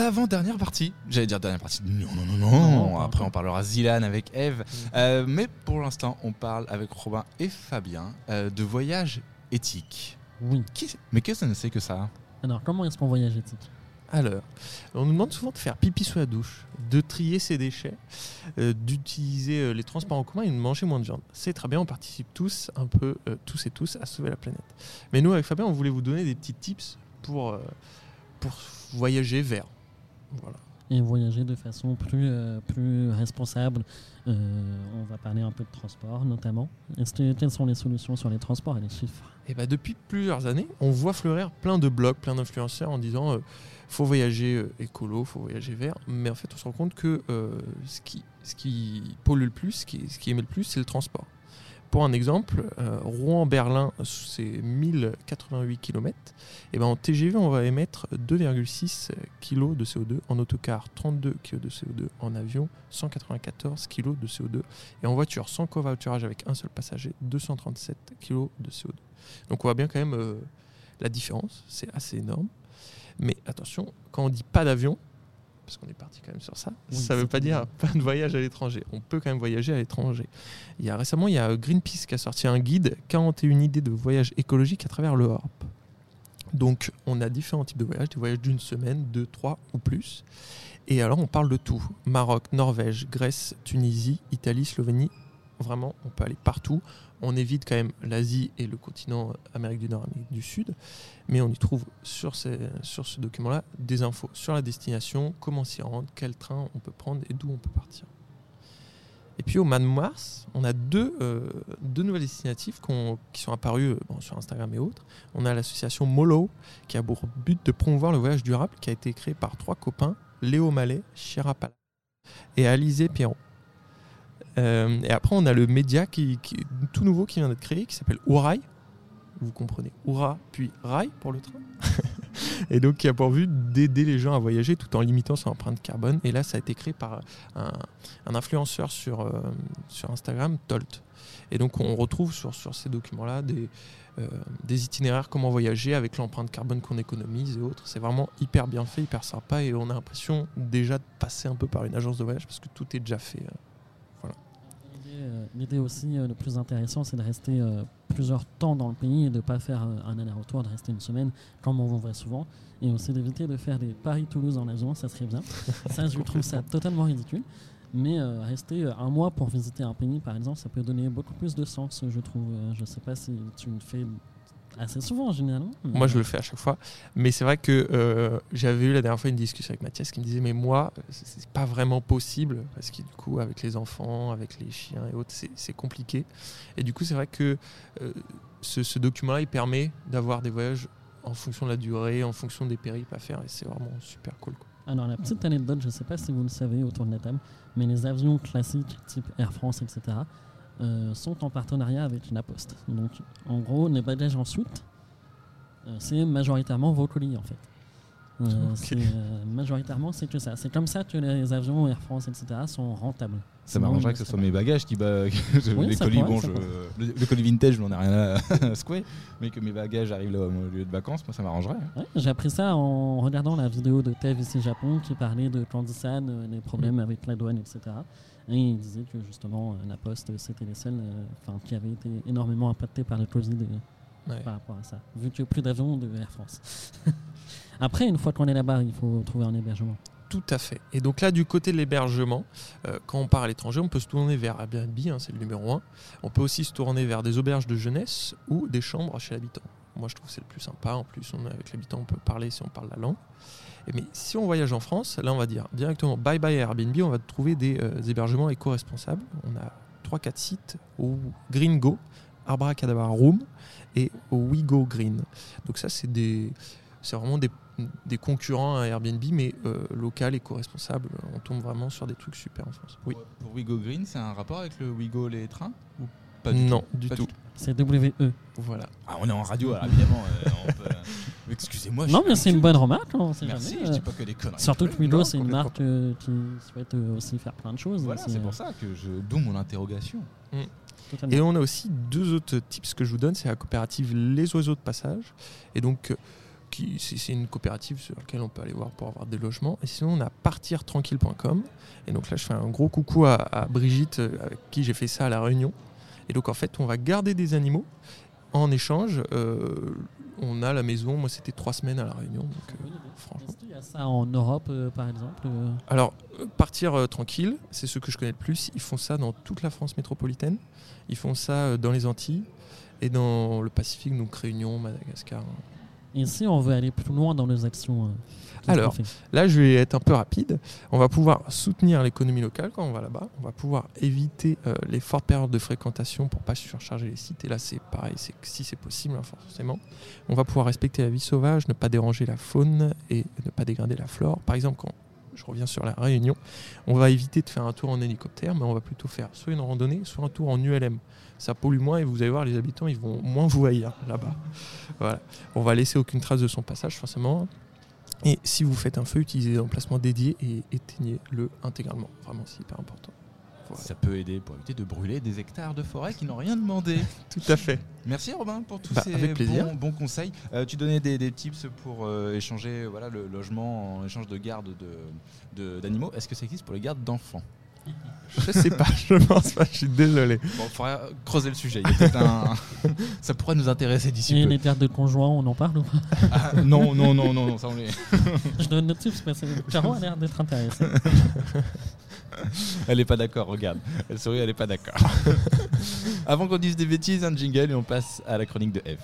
l'avant-dernière partie. J'allais dire dernière partie. Non, non, non, non. Après, on parlera Zilan avec Eve. Euh, mais pour l'instant, on parle avec Robin et Fabien euh, de voyage éthique. Oui. Qui- mais qu'est-ce que c'est que ça Alors, comment est-ce qu'on voyage éthique Alors, on nous demande souvent de faire pipi sous la douche, de trier ses déchets, euh, d'utiliser euh, les transports en commun et de manger moins de viande. C'est très bien, on participe tous, un peu, euh, tous et tous, à sauver la planète. Mais nous, avec Fabien, on voulait vous donner des petits tips pour, euh, pour voyager vers. Voilà. et voyager de façon plus, euh, plus responsable. Euh, on va parler un peu de transport notamment. Est-ce que- quelles sont les solutions sur les transports et les chiffres? Et bah depuis plusieurs années, on voit fleurir plein de blogs, plein d'influenceurs en disant euh, faut voyager écolo, faut voyager vert. Mais en fait, on se rend compte que euh, ce, qui, ce qui pollue le plus, ce qui, ce qui émet le plus, c'est le transport. Pour un exemple, euh, Rouen-Berlin, c'est 1088 km. Et ben en TGV, on va émettre 2,6 kg de CO2. En autocar, 32 kg de CO2. En avion, 194 kg de CO2. Et en voiture, sans covoiturage avec un seul passager, 237 kg de CO2. Donc on voit bien quand même euh, la différence. C'est assez énorme. Mais attention, quand on dit pas d'avion, parce qu'on est parti quand même sur ça, Oui, ça ne veut pas dire pas de voyage à l'étranger. On peut quand même voyager à l'étranger. Il y a récemment, il y a Greenpeace qui a sorti un guide 41 idées de voyage écologique à travers l'Europe. Donc, on a différents types de voyages, des voyages d'une semaine, deux, trois ou plus. Et alors, on parle de tout Maroc, Norvège, Grèce, Tunisie, Italie, Slovénie. Vraiment, on peut aller partout. On évite quand même l'Asie et le continent Amérique du Nord, Amérique du Sud. Mais on y trouve sur, ces- sur ce document-là des infos sur la destination, comment s'y rendre, quel train on peut prendre et d'où on peut partir. Et puis au mois de mars, on a deux, euh, deux nouvelles destinatives qui sont apparues euh, sur Instagram et autres. On a l'association Molo qui a pour but de promouvoir le voyage durable qui a été créé par trois copains, Léo Mallet, Chirapala et Alizé Pierron. Euh, et après, on a le média qui, qui- tout nouveau qui vient d'être créé qui s'appelle Ourail. Vous comprenez, Oura puis Rail pour le train. et donc qui a pour but d'aider les gens à voyager tout en limitant son empreinte carbone. Et là, ça a été créé par un, influenceur sur, euh, sur Instagram, Tolt. Et donc on retrouve sur, sur ces documents-là des, euh, des itinéraires, comment voyager avec l'empreinte carbone qu'on économise et autres. C'est vraiment hyper bien fait, hyper sympa et on a l'impression déjà de passer un peu par une agence de voyage parce que tout est déjà fait. Euh, L'idée aussi, euh, le plus intéressant, c'est de rester euh, plusieurs temps dans le pays et de ne pas faire euh, un aller-retour, de rester une semaine, comme on voit souvent. Et aussi d'éviter de faire des Paris-Toulouse en avion, ça serait bien. ça, je trouve ça totalement ridicule. Mais euh, rester euh, un mois pour visiter un pays, par exemple, ça peut donner beaucoup plus de sens, je trouve. Euh, je ne sais pas si tu fais assez souvent, généralement. Moi, je le fais à chaque fois. Mais c'est vrai que euh, j'avais eu la dernière fois une discussion avec Mathias qui me disait Mais moi, c'est pas vraiment possible. Parce que du coup, avec les enfants, avec les chiens et autres, c'est c'est compliqué. Et du coup, c'est vrai que euh, ce, ce document-là, il permet d'avoir des voyages en fonction de la durée, en fonction des périples à faire. Et c'est vraiment super cool. quoi. Alors, la petite anecdote, je ne sais pas si vous le savez autour de la table, mais les avions classiques, type Air France, etc., euh, sont en partenariat avec la Poste. Donc, en gros, les bagages en c'est majoritairement vos colis, en fait. Euh, euh, majoritairement, c'est que ça. C'est comme ça que les avions Air France, etc., sont rentables. Ça m'arrangerait que ce soit mes bagages qui. Bah, Oui, les colis, pourrait, bon, je- le, le colis vintage, je n'en ai rien à, à secouer. Mais que mes bagages arrivent là au lieu de vacances, moi, ça m'arrangerait. hein. Ouais, j'ai appris ça en regardant la vidéo de Tev ici Japon qui parlait de Kandisan, euh, les problèmes avec la douane, etc. Et il disait que justement la Poste c'était les seuls euh, enfin, qui avaient été énormément impactés par le Covid euh, Ouais. par rapport à ça, vu qu'il n'y a plus d'avions de Air France. Après, une fois qu'on est là-bas, il faut trouver un hébergement. Tout à fait. Et donc là, du côté de l'hébergement, euh, quand on part à l'étranger, on peut se tourner vers Airbnb, hein, c'est le numéro un. On peut aussi se tourner vers des auberges de jeunesse ou des chambres chez l'habitant. Moi, je trouve que c'est le plus sympa. En plus, on avec l'habitant, on peut parler si on parle la langue. Mais si on voyage en France, là, on va dire directement bye bye Airbnb. On va trouver des, euh, hébergements éco-responsables. On a 3-4 sites au Green Go, Abracadabra Room et au We Go Green. Donc ça, c'est des, c'est vraiment des, des concurrents à Airbnb, mais euh, local, éco-responsable. On tombe vraiment sur des trucs super en France. Oui. Pour Wigo Green, c'est un rapport avec le Wigo les trains ou pas du non, tout du Pas tout. C'est WE. Voilà. Ah, on est en radio, alors évidemment. euh, peut- Excusez-moi. je non, mais c'est une un bonne remarque, on sait Merci, jamais. je euh, dis pas que des conneries. Surtout que Wigo, c'est une marque euh, qui souhaite euh, aussi faire plein de choses. Voilà, c'est euh, pour ça que je. D'où mon interrogation. totalement. Et on a aussi deux autres tips que je vous donne. C'est la coopérative Les Oiseaux de Passage. Et donc, euh, qui c'est une coopérative sur laquelle on peut aller voir pour avoir des logements. Et sinon, on a partirtranquille.com. Et donc là, je fais un gros coucou à, à Brigitte, euh, avec qui j'ai fait ça à La Réunion. Et donc, en fait, on va garder des animaux. En échange, euh, on a la maison. Moi, c'était trois semaines à La Réunion. Donc, euh, franchement. Est-ce qu'il y a ça en Europe, euh, par exemple Alors, partir tranquille, c'est ce que je connais le plus. Ils font ça dans toute la France métropolitaine. Ils font ça dans les Antilles et dans le Pacifique, donc Réunion, Madagascar. Et si on veut aller plus loin dans nos actions euh, Alors, Là, je vais être un peu rapide. On va pouvoir soutenir l'économie locale quand on va là-bas. On va pouvoir éviter euh, les fortes périodes de fréquentation pour pas surcharger les sites. Et là, c'est pareil, c'est si c'est possible, hein, forcément. On va pouvoir respecter la vie sauvage, ne pas déranger la faune et ne pas dégrader la flore. Par exemple, quand je reviens sur la Réunion, on va éviter de faire un tour en hélicoptère, mais on va plutôt faire soit une randonnée, soit un tour en ULM. Ça pollue moins et vous allez voir, les habitants, ils vont moins vous haïr là-bas. Voilà. On va laisser aucune trace de son passage, forcément. Et si vous faites un feu, utilisez des emplacements dédiés et éteignez-le intégralement. Vraiment, c'est hyper important. Ça peut aider pour éviter de brûler des hectares de forêt qui n'ont rien demandé. Tout à fait. Merci Robin pour tous Bah, ces bons, bons conseils. Euh, tu donnais des, des tips pour euh, échanger voilà, le logement en échange de garde de- de- d'animaux. Est-ce que ça existe pour les gardes d'enfants? Je sais pas, je pense pas, je suis désolé. Bon, il faudra creuser le sujet. Il y a peut-être un- ça pourrait nous intéresser d'ici Et peu. les gardes de conjoints, on en parle ou pas? Ah, non, non, non, non, non, ça on les- Je donne le tips parce que Caro a l'air d'être intéressé. Elle est pas d'accord, regarde. Elle sourit, elle est pas d'accord. Avant qu'on dise des bêtises, un jingle et on passe à la chronique de Eve.